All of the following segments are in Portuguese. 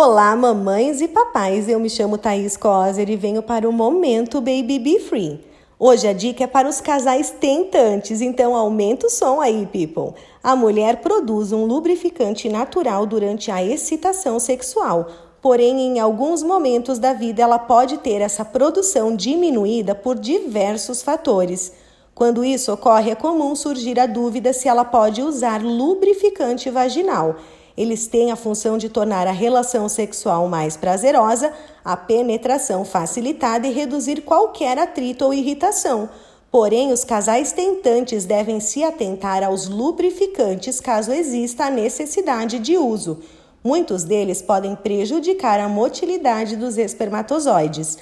Olá, mamães e papais. Eu me chamo Thaís Coser e venho para o Momento Baby Be Free. Hoje a dica é para os casais tentantes, então aumenta o som aí, people. A mulher produz um lubrificante natural durante a excitação sexual, porém, em alguns momentos da vida, ela pode ter essa produção diminuída por diversos fatores. Quando isso ocorre, é comum surgir a dúvida se ela pode usar lubrificante vaginal. Eles têm a função de tornar a relação sexual mais prazerosa, a penetração facilitada e reduzir qualquer atrito ou irritação. Porém, os casais tentantes devem se atentar aos lubrificantes caso exista a necessidade de uso. Muitos deles podem prejudicar a motilidade dos espermatozoides.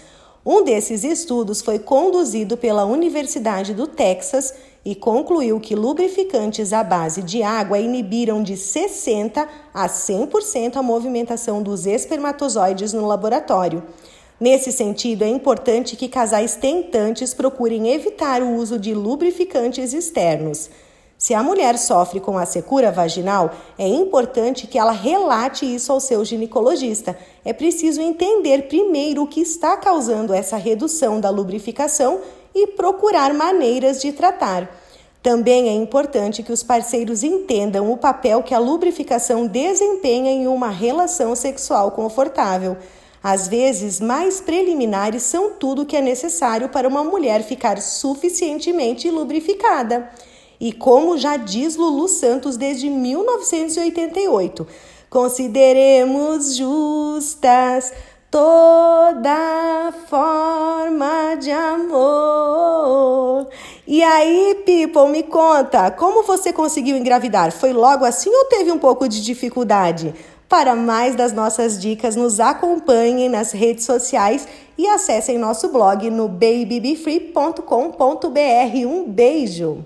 Um desses estudos foi conduzido pela Universidade do Texas e concluiu que lubrificantes à base de água inibiram de 60 a 100% a movimentação dos espermatozoides no laboratório. Nesse sentido, é importante que casais tentantes procurem evitar o uso de lubrificantes externos. Se a mulher sofre com a secura vaginal, é importante que ela relate isso ao seu ginecologista. É preciso entender primeiro o que está causando essa redução da lubrificação e procurar maneiras de tratar. Também é importante que os parceiros entendam o papel que a lubrificação desempenha em uma relação sexual confortável. Às vezes, mais preliminares são tudo o que é necessário para uma mulher ficar suficientemente lubrificada. E como já diz Lulu Santos desde 1988, consideremos justas toda forma de amor. E aí, people, me conta, como você conseguiu engravidar? Foi logo assim ou teve um pouco de dificuldade? Para mais das nossas dicas, nos acompanhem nas redes sociais e acessem nosso blog no babybefree.com.br. Um beijo!